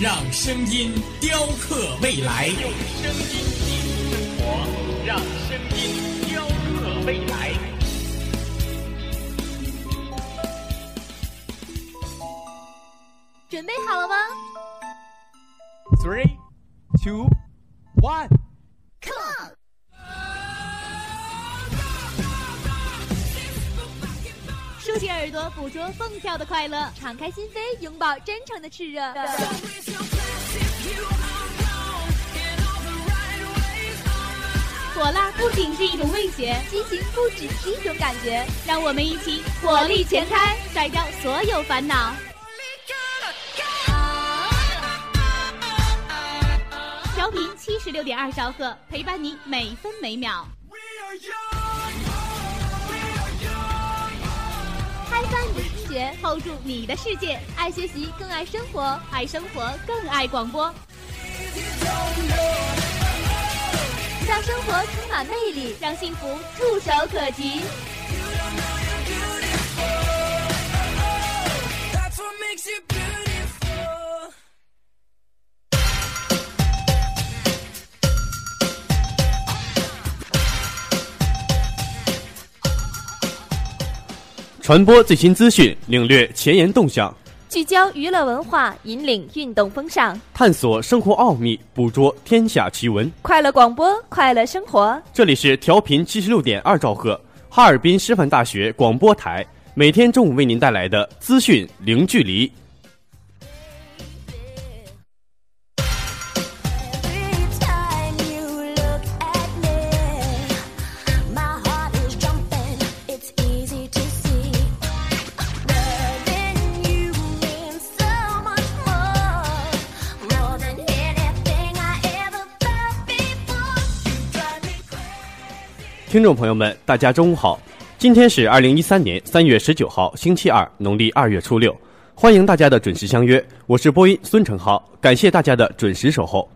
让声音雕刻未来。用声音记录生活，让声音雕刻未来。准备好了吗 Three, two, one. 竖起耳朵，捕捉蹦跳的快乐，敞开心扉，拥抱真诚的炽热。火辣不仅是一种味觉，激情不只是一种感觉。让我们一起火力全开，甩掉所有烦恼。调频七十六点二兆赫，陪伴你每分每秒。伴你听觉，hold 住你的世界。爱学习，更爱生活；爱生活，更爱广播。让生活充满魅力，让幸福触手可及。That's what makes you 传播最新资讯，领略前沿动向，聚焦娱乐文化，引领运动风尚，探索生活奥秘，捕捉天下奇闻。快乐广播，快乐生活。这里是调频七十六点二兆赫，哈尔滨师范大学广播台，每天中午为您带来的资讯零距离。听众朋友们，大家中午好，今天是二零一三年三月十九号，星期二，农历二月初六，欢迎大家的准时相约，我是播音孙成浩，感谢大家的准时守候。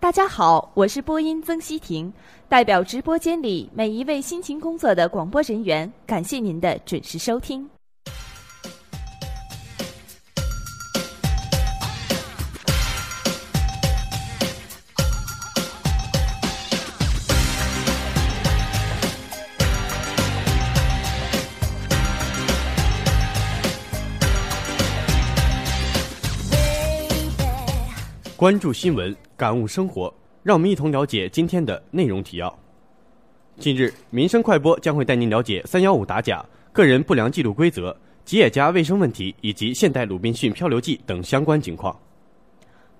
大家好，我是播音曾希婷，代表直播间里每一位辛勤工作的广播人员，感谢您的准时收听。关注新闻，感悟生活，让我们一同了解今天的内容提要。近日，民生快播将会带您了解“三幺五”打假、个人不良记录规则、吉野家卫生问题以及现代鲁滨逊漂流记等相关情况。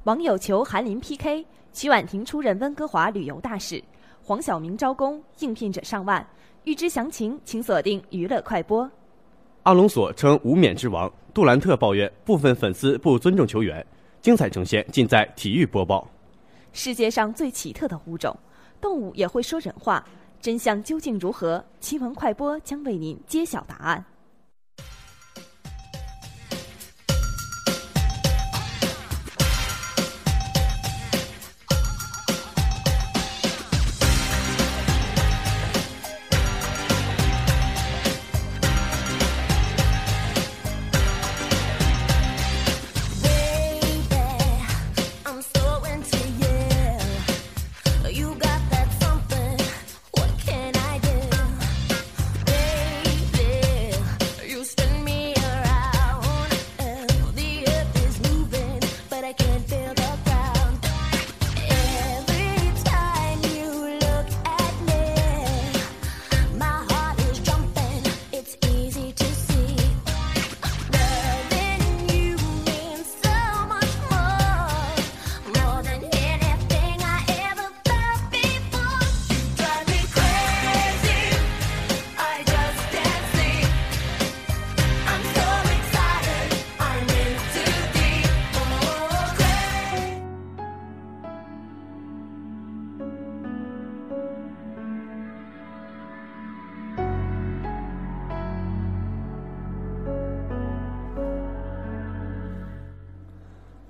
网友求韩林 PK，徐婉婷出任温哥华旅游大使，黄晓明招工，应聘者上万。欲知详情，请锁定娱乐快播。阿隆索称无冕之王，杜兰特抱怨部分粉丝不尊重球员。精彩呈现尽在体育播报。世界上最奇特的物种，动物也会说人话，真相究竟如何？奇闻快播将为您揭晓答案。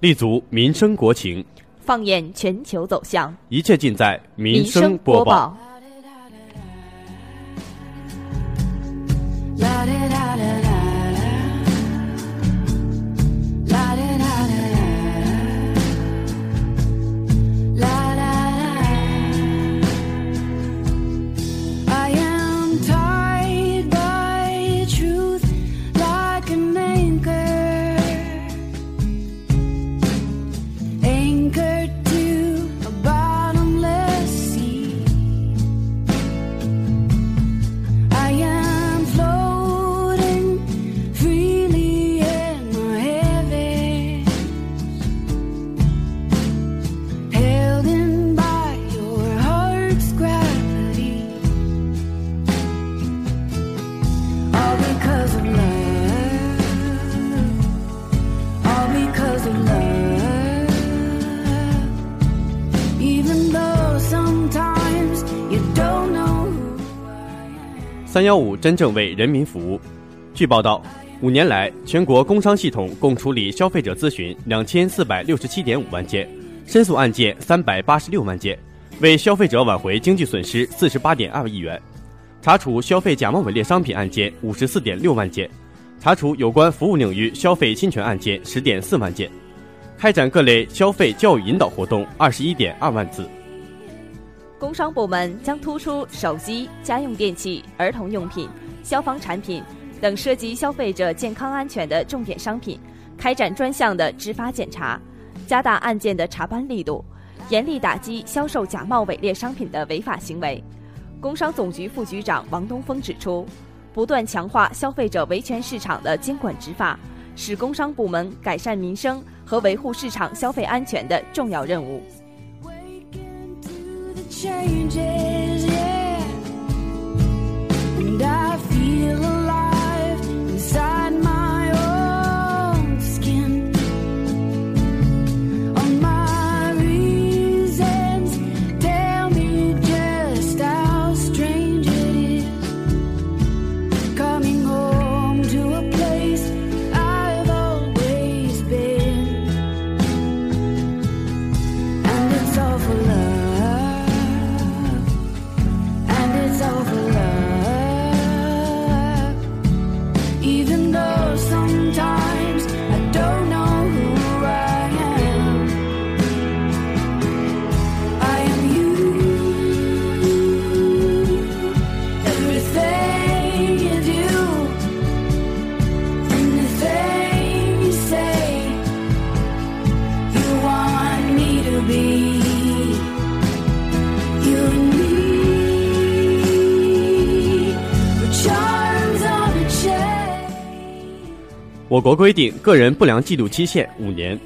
立足民生国情，放眼全球走向，一切尽在民生播报。。三幺五真正为人民服务。据报道，五年来，全国工商系统共处理消费者咨询两千四百六十七点五万件，申诉案件三百八十六万件，为消费者挽回经济损失四十八点二亿元，查处消费假冒伪劣商品案件五十四点六万件，查处有关服务领域消费侵权案件十点四万件，开展各类消费教育引导活动二十一点二万次。工商部门将突出手机、家用电器、儿童用品、消防产品等涉及消费者健康安全的重点商品，开展专项的执法检查，加大案件的查办力度，严厉打击销售假冒伪劣商品的违法行为。工商总局副局长王东峰指出，不断强化消费者维权市场的监管执法，是工商部门改善民生和维护市场消费安全的重要任务。Changes, yeah. And I feel 我国规定个人不良记录期限五年。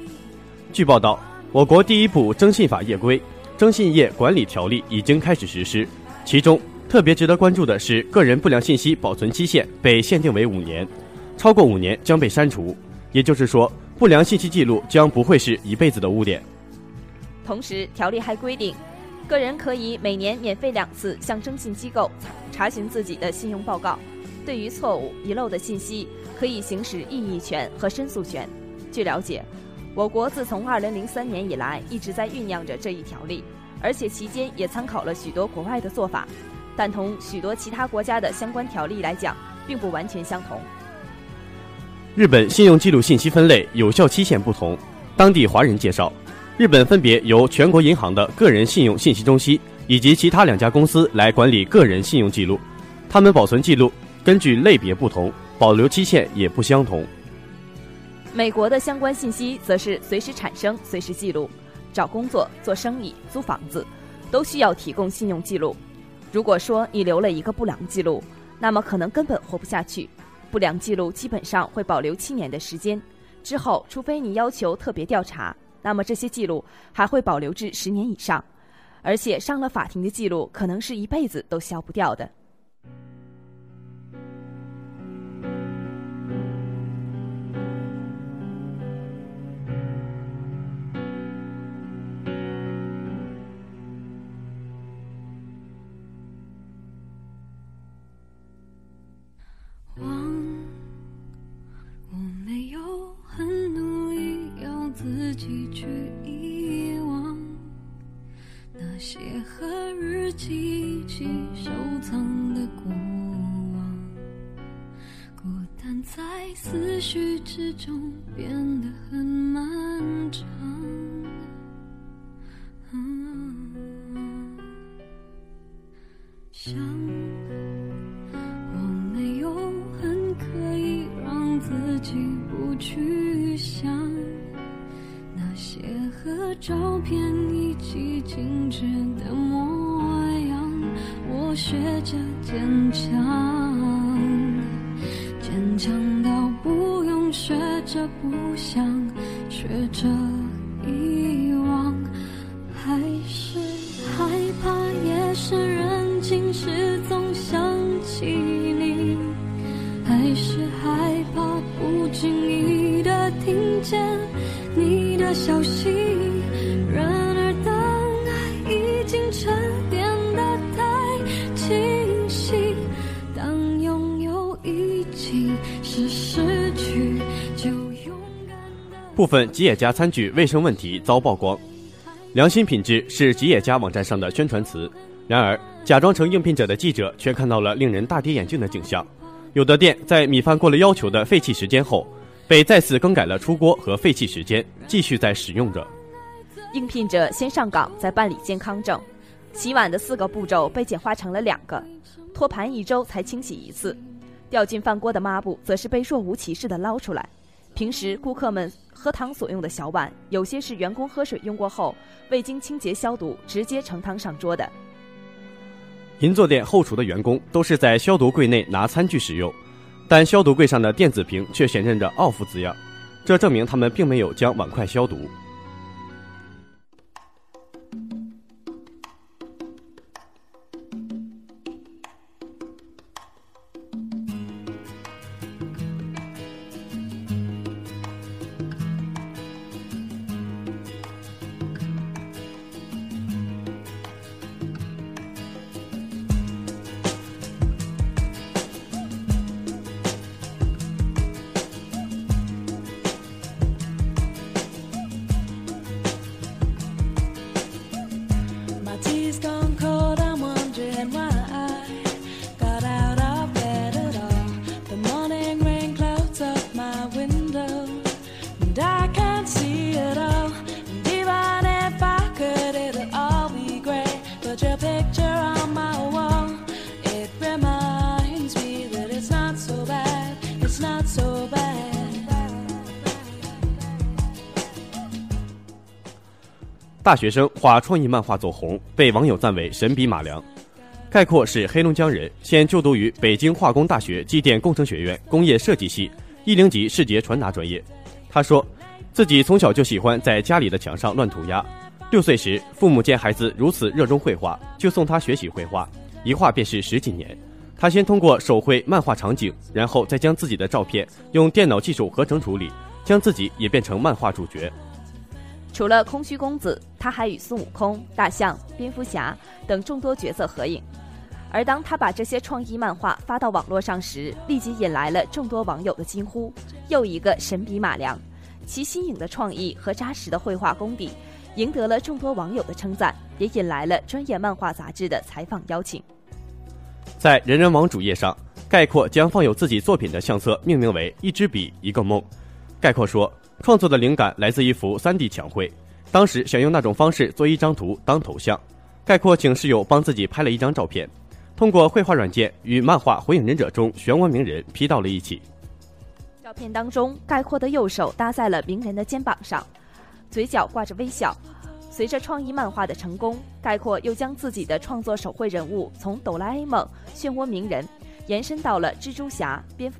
据报道，我国第一部征信法业规《征信业管理条例》已经开始实施，其中特别值得关注的是，个人不良信息保存期限被限定为五年，超过五年将被删除。也就是说，不良信息记录将不会是一辈子的污点。同时，条例还规定，个人可以每年免费两次向征信机构查询自己的信用报告。对于错误遗漏的信息，可以行使异议权和申诉权。据了解，我国自从2003年以来一直在酝酿着这一条例，而且期间也参考了许多国外的做法，但同许多其他国家的相关条例来讲，并不完全相同。日本信用记录信息分类有效期限不同。当地华人介绍，日本分别由全国银行的个人信用信息中心以及其他两家公司来管理个人信用记录，他们保存记录根据类别不同，保留期限也不相同。美国的相关信息则是随时产生、随时记录。找工作、做生意、租房子，都需要提供信用记录。如果说你留了一个不良记录，那么可能根本活不下去。不良记录基本上会保留七年的时间，之后除非你要求特别调查，那么这些记录还会保留至十年以上。而且上了法庭的记录，可能是一辈子都消不掉的。照片一起静止的模样，我学着坚强，坚强到不用学着不想，学着部分吉野家餐具卫生问题遭曝光。良心品质是吉野家网站上的宣传词，然而假装成应聘者的记者却看到了令人大跌眼镜的景象。有的店在米饭过了要求的废弃时间后，被再次更改了出锅和废弃时间，继续在使用着。应聘者先上岗，再办理健康证。洗碗的四个步骤被简化成了两个，托盘一周才清洗一次，掉进饭锅的抹布则是被若无其事地捞出来。平时顾客们喝汤所用的小碗，有些是员工喝水用过后未经清洁消毒直接盛汤上桌的。银座店后厨的员工都是在消毒柜内拿餐具使用，但消毒柜上的电子屏却显认着 “off” 字样，这证明他们并没有将碗筷消毒。大学生画创意漫画走红，被网友赞为神笔马良。概括是黑龙江人，现就读于北京化工大学机电工程学院工业设计系一零级视觉传达专业。他说，自己从小就喜欢在家里的墙上乱涂鸦。六岁时，父母见孩子如此热衷绘画，就送他学习绘画，一画便是十几年。他先通过手绘漫画场景，然后再将自己的照片用电脑技术合成处理，将自己也变成漫画主角。除了空虚公子，他还与孙悟空、大象、蝙蝠侠等众多角色合影。而当他把这些创意漫画发到网络上时，立即引来了众多网友的惊呼：“又一个神笔马良！”其新颖的创意和扎实的绘画功底，赢得了众多网友的称赞，也引来了专业漫画杂志的采访邀请。在人人网主页上，概括将放有自己作品的相册命名为“一支笔，一个梦”。概括说，创作的灵感来自一幅 3D 墙绘，当时想用那种方式做一张图当头像。概括请室友帮自己拍了一张照片，通过绘画软件与漫画《火影忍者》中漩涡鸣人 P 到了一起。照片当中，概括的右手搭在了鸣人的肩膀上，嘴角挂着微笑。随着创意漫画的成功，概括又将自己的创作手绘人物从哆啦 A 梦、漩涡鸣人，延伸到了蜘蛛侠、蝙蝠、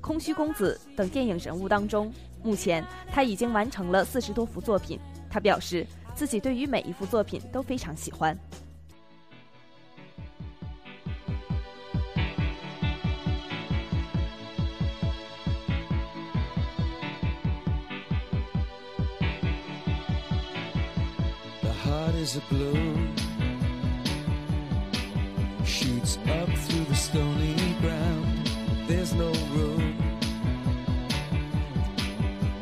空虚公子等电影人物当中。目前他已经完成了四十多幅作品。他表示自己对于每一幅作品都非常喜欢。The heart is a balloon, shoots up through the stony ground. There's no room,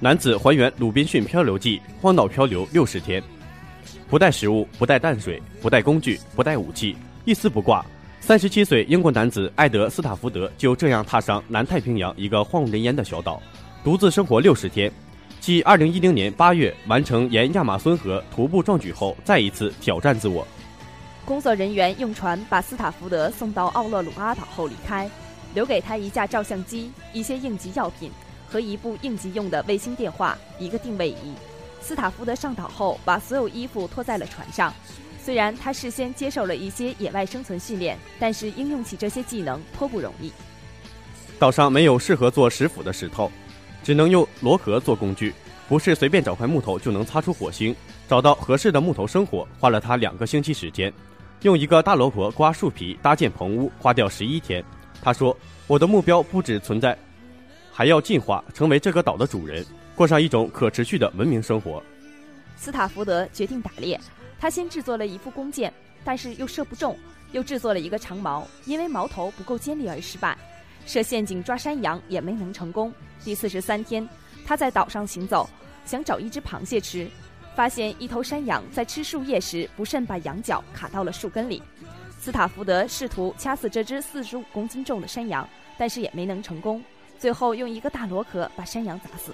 男子还原鲁滨逊漂流记荒岛漂流六十天。不带食物，不带淡水，不带工具，不带武器，一丝不挂。三十七岁英国男子艾德·斯塔福德就这样踏上南太平洋一个荒无人烟的小岛，独自生活六十天。继二零一零年八月完成沿亚马孙河徒步壮举后，再一次挑战自我。工作人员用船把斯塔福德送到奥勒鲁阿岛后离开，留给他一架照相机、一些应急药品和一部应急用的卫星电话、一个定位仪。斯塔福德上岛后，把所有衣服脱在了船上。虽然他事先接受了一些野外生存训练，但是应用起这些技能颇不容易。岛上没有适合做石斧的石头，只能用螺壳做工具，不是随便找块木头就能擦出火星。找到合适的木头生火，花了他两个星期时间。用一个大萝卜刮树皮搭建棚屋，花掉十一天。他说：“我的目标不止存在，还要进化，成为这个岛的主人，过上一种可持续的文明生活。”斯塔福德决定打猎，他先制作了一副弓箭，但是又射不中，又制作了一个长矛，因为矛头不够尖利而失败。设陷阱抓山羊也没能成功。第四十三天，他在岛上行走，想找一只螃蟹吃，发现一头山羊在吃树叶时不慎把羊角卡到了树根里。斯塔福德试图掐死这只四十五公斤重的山羊，但是也没能成功。最后用一个大螺壳把山羊砸死。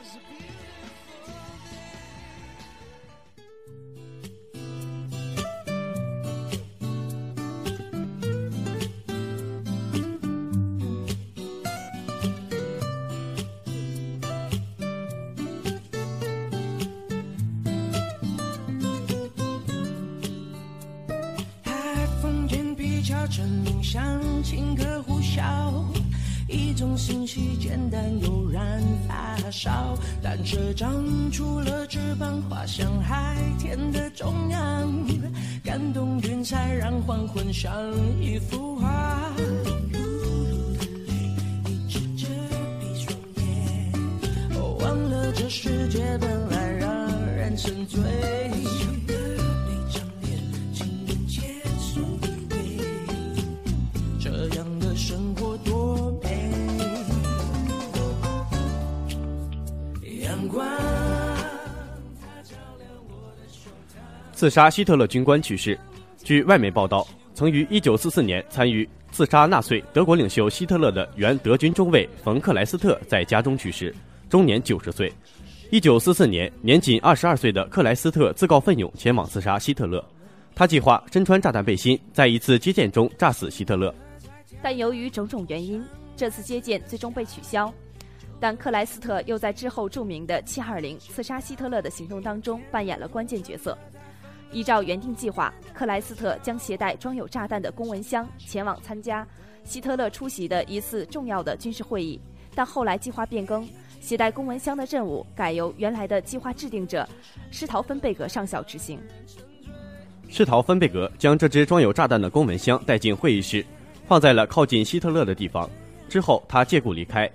皮悄声鸣响，顷刻呼啸，一种信息简单悠然发烧。单车长出了翅膀，滑向海天的中央，感动云彩让黄昏像一幅画。碌碌的泪一直遮蔽双眼，忘了这世界本来让人沉醉。刺杀希特勒军官去世。据外媒报道，曾于1944年参与刺杀纳粹德国领袖希特勒的原德军中尉冯克莱斯特在家中去世，终年90岁。1944年，年仅22岁的克莱斯特自告奋勇前往刺杀希特勒，他计划身穿炸弹背心，在一次接见中炸死希特勒。但由于种种原因，这次接见最终被取消。但克莱斯特又在之后著名的720刺杀希特勒的行动当中扮演了关键角色。依照原定计划，克莱斯特将携带装有炸弹的公文箱前往参加希特勒出席的一次重要的军事会议，但后来计划变更，携带公文箱的任务改由原来的计划制定者施陶芬贝格上校执行。施陶芬贝格将这只装有炸弹的公文箱带进会议室，放在了靠近希特勒的地方。之后，他借故离开，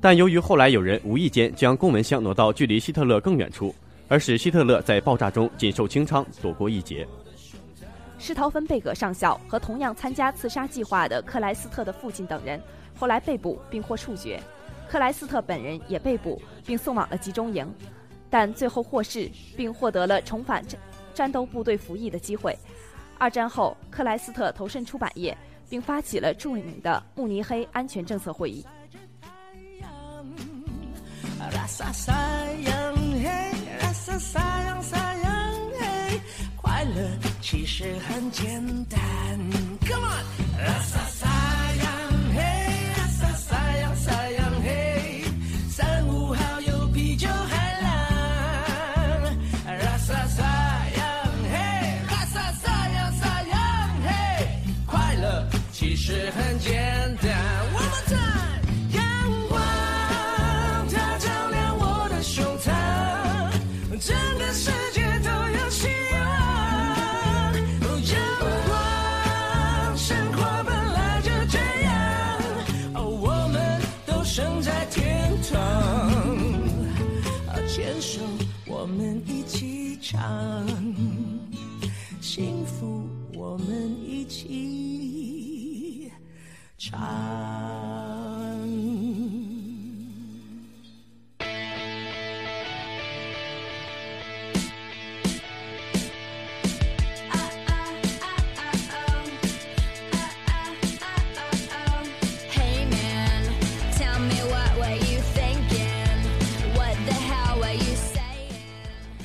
但由于后来有人无意间将公文箱挪到距离希特勒更远处，而使希特勒在爆炸中仅受轻伤，躲过一劫。施陶芬贝格上校和同样参加刺杀计划的克莱斯特的父亲等人后来被捕并获处决，克莱斯特本人也被捕并送往了集中营，但最后获释并获得了重返战战斗部队服役的机会。二战后，克莱斯特投身出版业，并发起了著名的慕尼黑安全政策会议。撒撒扬撒扬，快乐其实很简单，Come on。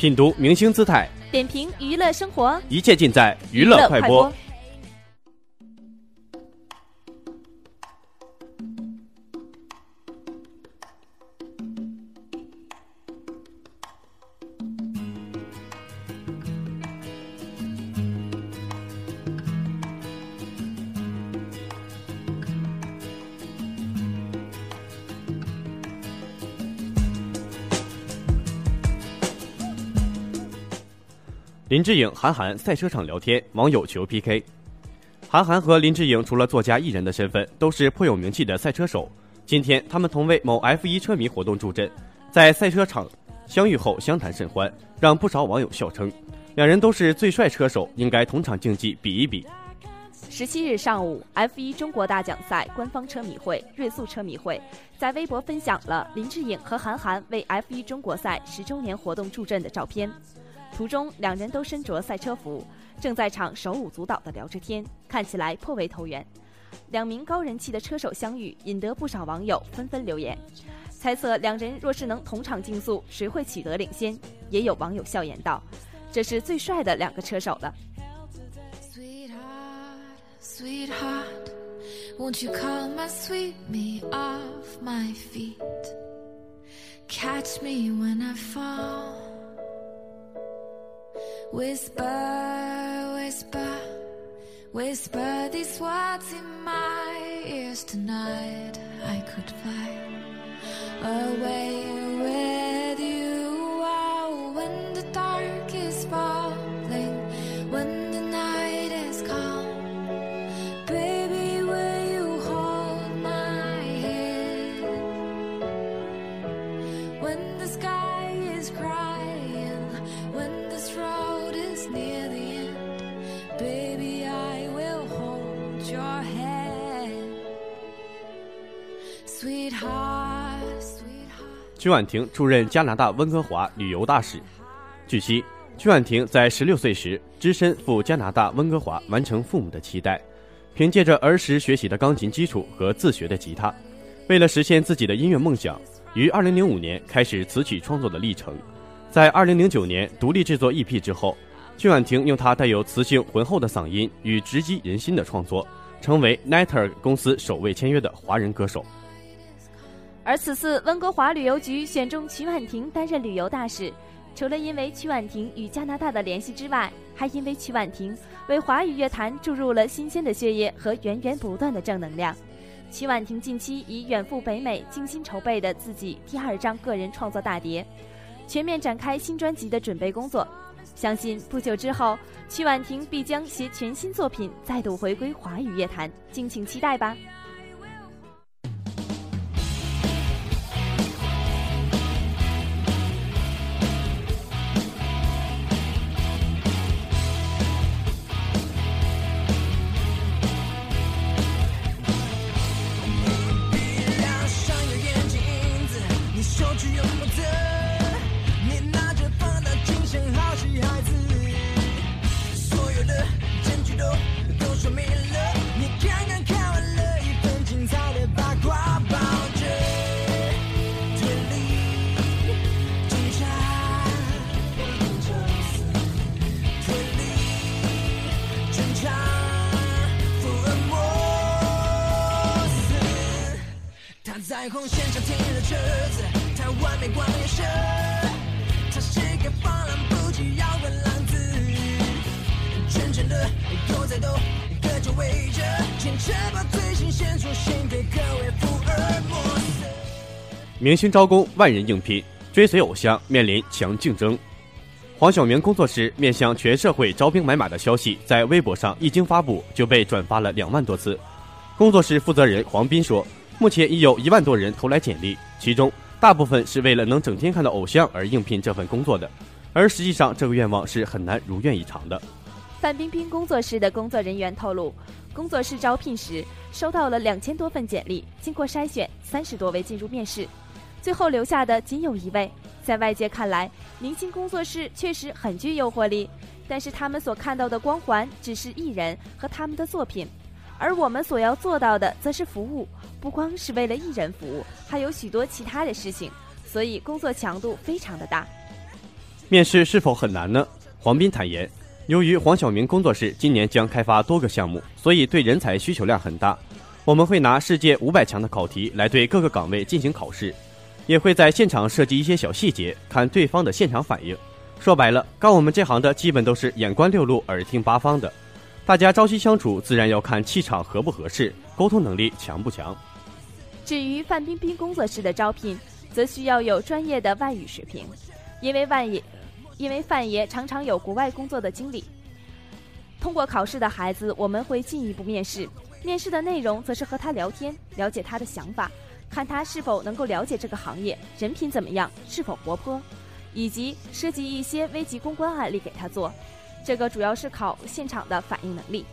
品读明星姿态，点评娱乐生活，一切尽在娱乐快播。林志颖、韩寒赛车场聊天，网友求 PK。韩寒和林志颖除了作家、艺人的身份，都是颇有名气的赛车手。今天他们同为某 F1 车迷活动助阵，在赛车场相遇后相谈甚欢，让不少网友笑称，两人都是最帅车手，应该同场竞技比一比。十七日上午，F1 中国大奖赛官方车迷会瑞速车迷会在微博分享了林志颖和韩寒为 F1 中国赛十周年活动助阵的照片。途中，两人都身着赛车服，正在场手舞足蹈地聊着天，看起来颇为投缘。两名高人气的车手相遇，引得不少网友纷纷留言，猜测两人若是能同场竞速，谁会取得领先？也有网友笑言道：“这是最帅的两个车手了。” Whisper, whisper, whisper these words in my ears tonight. I could fly away 曲婉婷出任加拿大温哥华旅游大使。据悉，曲婉婷在十六岁时只身赴加拿大温哥华，完成父母的期待。凭借着儿时学习的钢琴基础和自学的吉他，为了实现自己的音乐梦想，于二零零五年开始词曲创作的历程。在二零零九年独立制作 EP 之后，曲婉婷用她带有磁性浑厚的嗓音与直击人心的创作，成为 Netter 公司首位签约的华人歌手。而此次温哥华旅游局选中曲婉婷担任旅游大使，除了因为曲婉婷与加拿大的联系之外，还因为曲婉婷为华语乐坛注入了新鲜的血液和源源不断的正能量。曲婉婷近期已远赴北美，精心筹备的自己第二张个人创作大碟，全面展开新专辑的准备工作。相信不久之后，曲婉婷必将携全新作品再度回归华语乐坛，敬请期待吧。他在红线上停了车子，他完美光夜市，他是个放浪不羁摇滚浪子，真正的狗仔都各着围着，牵着把最新鲜出献给各位福尔摩斯。明星招工，万人应聘，追随偶像面临强竞争。黄晓明工作室面向全社会招兵买马的消息，在微博上一经发布就被转发了两万多次。工作室负责人黄斌说，目前已有一万多人投来简历，其中大部分是为了能整天看到偶像而应聘这份工作的，而实际上这个愿望是很难如愿以偿的。范冰冰工作室的工作人员透露，工作室招聘时收到了两千多份简历，经过筛选，三十多位进入面试，最后留下的仅有一位。在外界看来，明星工作室确实很具诱惑力，但是他们所看到的光环只是艺人和他们的作品，而我们所要做到的则是服务，不光是为了艺人服务，还有许多其他的事情，所以工作强度非常的大。面试是否很难呢？黄斌坦言，由于黄晓明工作室今年将开发多个项目，所以对人才需求量很大。我们会拿世界五百强的考题来对各个岗位进行考试，也会在现场设计一些小细节，看对方的现场反应。说白了，干我们这行的基本都是眼观六路、耳听八方的，大家朝夕相处，自然要看气场合不合适，沟通能力强不强。至于范冰冰工作室的招聘，则需要有专业的外语水平，因为范爷，因为范爷常常有国外工作的经历。通过考试的孩子，我们会进一步面试，面试的内容则是和他聊天，了解他的想法，看他是否能够了解这个行业，人品怎么样，是否活泼，以及涉及一些危急公关案例给他做。这个主要是考现场的反应能力。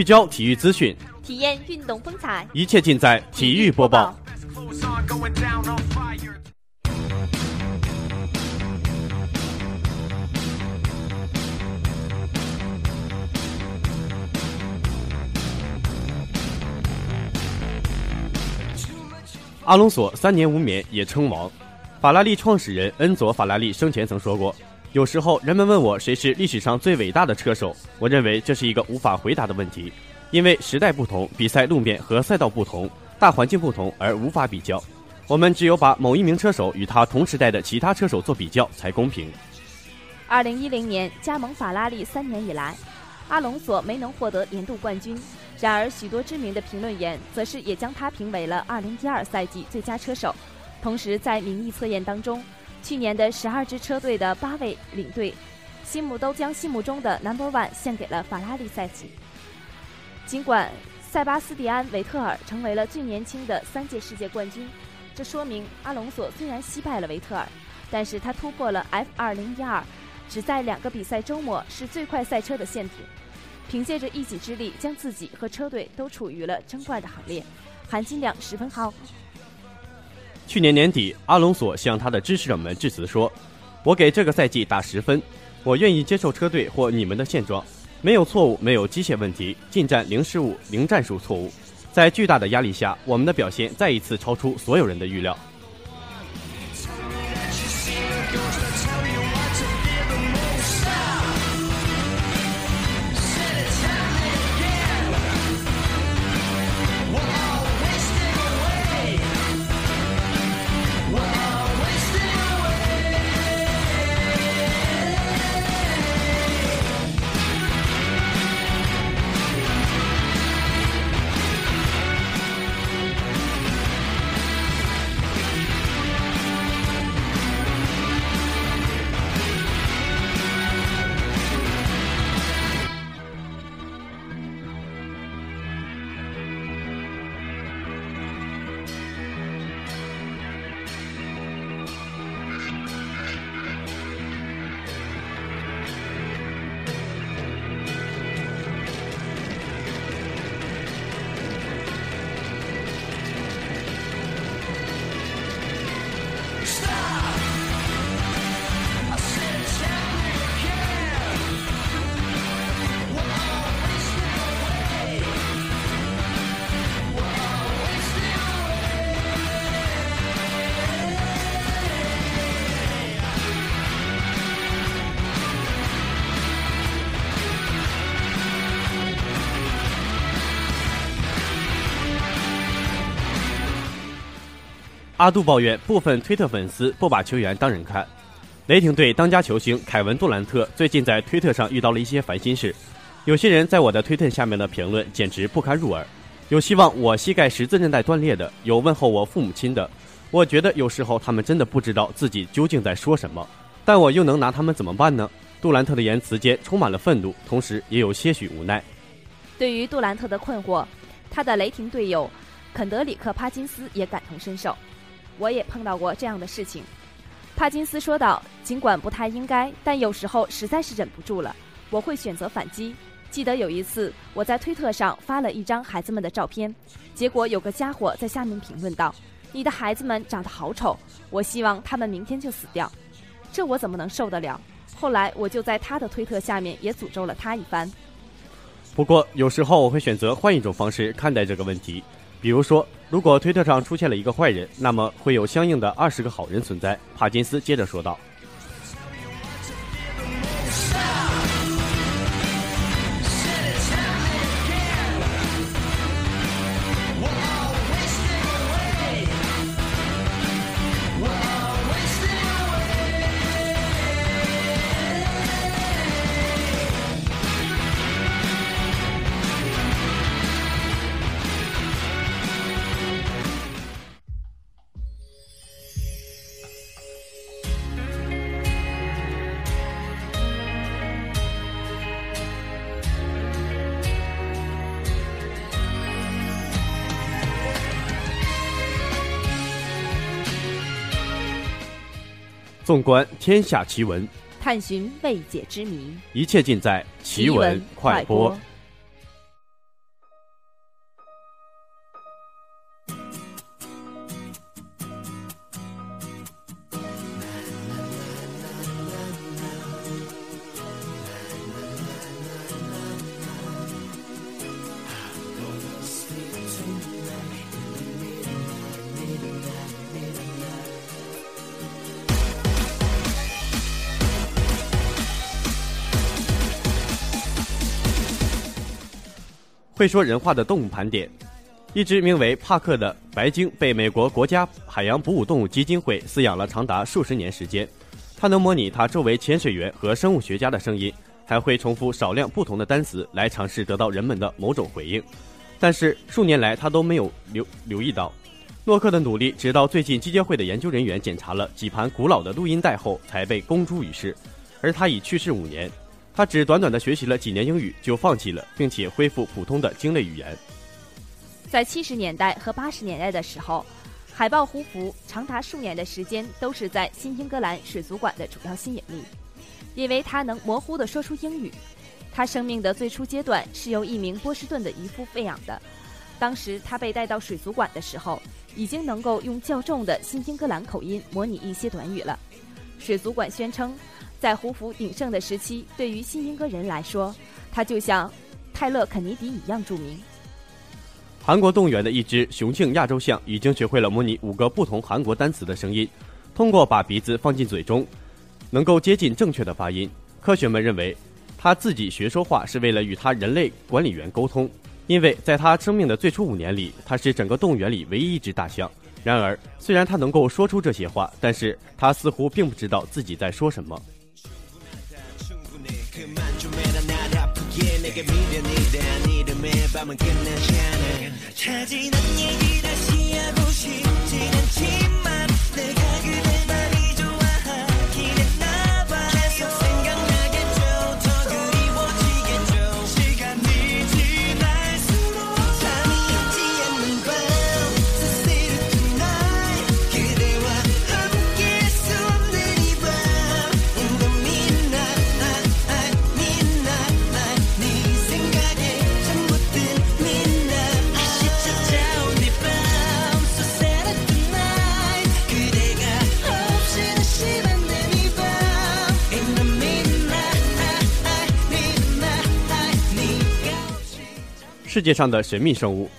聚焦体育资讯，体验运动风采，一切尽在体育播报。阿隆索三年无冕也称王。法拉利创始人恩佐·法拉利生前曾说过：“有时候人们问我谁是历史上最伟大的车手，我认为这是一个无法回答的问题，因为时代不同，比赛路面和赛道不同，大环境不同而无法比较。我们只有把某一名车手与他同时代的其他车手做比较才公平。”二零一零年加盟法拉利三年以来，阿隆索没能获得年度冠军。然而，许多知名的评论员则是也将他评为了二零一二赛季最佳车手。同时，在民意测验当中，去年的十二支车队的八位领队，心目都将心目中的 Number One 献给了法拉利赛季。尽管塞巴斯蒂安·维特尔成为了最年轻的三届世界冠军，这说明阿隆索虽然惜败了维特尔，但是他突破了 F 二零一二，只在两个比赛周末是最快赛车的限制。凭借着一己之力，将自己和车队都处于了争冠的行列，含金量十分高。去年年底，阿隆索向他的支持者们致辞说：“我给这个赛季打十分，我愿意接受车队或你们的现状，没有错误，没有机械问题，进站零失误，零战术错误。在巨大的压力下，我们的表现再一次超出所有人的预料。”阿杜抱怨部分推特粉丝不把球员当人看。雷霆队当家球星凯文杜兰特最近在推特上遇到了一些烦心事，有些人在我的推特下面的评论简直不堪入耳，有希望我膝盖十字韧带断裂的，有问候我父母亲的。我觉得有时候他们真的不知道自己究竟在说什么，但我又能拿他们怎么办呢？杜兰特的言辞间充满了愤怒，同时也有些许无奈。对于杜兰特的困惑，他的雷霆队友肯德里克·帕金斯也感同身受。我也碰到过这样的事情。帕金斯说道：“尽管不太应该，但有时候实在是忍不住了，我会选择反击。记得有一次，我在推特上发了一张孩子们的照片，结果有个家伙在下面评论道：‘你的孩子们长得好丑，我希望他们明天就死掉。’这我怎么能受得了？后来我就在他的推特下面也诅咒了他一番。不过有时候我会选择换一种方式看待这个问题，比如说，如果推特上出现了一个坏人，那么会有相应的二十个好人存在。帕金斯接着说道。纵观天下奇闻，探寻未解之谜，一切尽在奇闻快播。会说人话的动物盘点，一只名为帕克的白鲸被美国国家海洋哺乳动物基金会饲养了长达数十年时间。它能模拟它周围潜水员和生物学家的声音，还会重复少量不同的单词来尝试得到人们的某种回应。但是数年来，他都没有留留意到诺克的努力，直到最近基金会的研究人员检查了几盘古老的录音带后，才被公诸于世。而他已去世五年。他只短短的学习了几年英语就放弃了，并且恢复普通的鲸类语言。在七十年代和八十年代的时候，海豹胡福长达数年的时间都是在新英格兰水族馆的主要吸引力，因为他能模糊地说出英语。他生命的最初阶段是由一名波士顿的渔夫喂养的，当时他被带到水族馆的时候，已经能够用较重的新英格兰口音模拟一些短语了。水族馆宣称。在胡佛鼎盛的时期，对于新英格人来说，他就像泰勒·肯尼迪一样著名。韩国动物园的一只雄性亚洲象已经学会了模拟五个不同韩国单词的声音，通过把鼻子放进嘴中，能够接近正确的发音。科学们认为，它自己学说话是为了与它人类管理员沟通，因为在它生命的最初五年里，它是整个动物园里唯一一只大象。然而，虽然它能够说出这些话，但是它似乎并不知道自己在说什么。 날 아프게 내게 미련이 대한 이름의 밤은 끝나지 않아. 차지난 얘기 다시 하고 싶진 않지만 내가 그댈 世界上的神秘生物。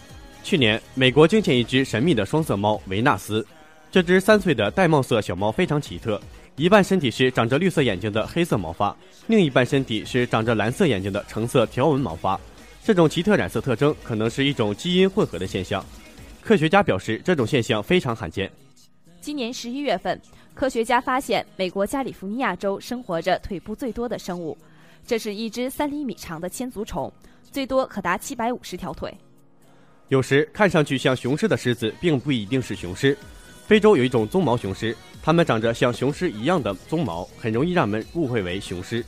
去年，美国惊现一只神秘的双色猫维纳斯。这只三岁的玳瑁色小猫非常奇特，一半身体是长着绿色眼睛的黑色毛发，另一半身体是长着蓝色眼睛的橙色条纹毛发。这种奇特染色特征可能是一种基因混合的现象。科学家表示，这种现象非常罕见。今年十一月份，科学家发现美国加利福尼亚州生活着腿部最多的生物，这是一只三厘米长的千足虫，最多可达七百五十条腿。有时看上去像雄狮的狮子，并不一定是雄狮。非洲有一种棕毛雄狮，它们长着像雄狮一样的鬃毛，很容易让人误会为雄狮。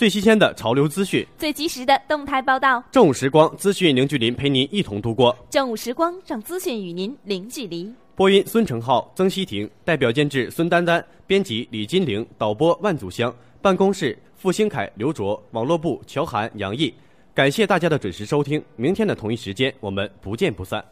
最新鲜的潮流资讯，最及时的动态报道，正午时光资讯零距离陪您一同度过。正午时光让资讯与您零距离。播音孙成浩、曾希婷，代表监制孙丹丹，编辑李金玲，导播万祖香，办公室付兴凯、刘卓，网络部乔涵、杨毅。感谢大家的准时收听，明天的同一时间我们不见不散。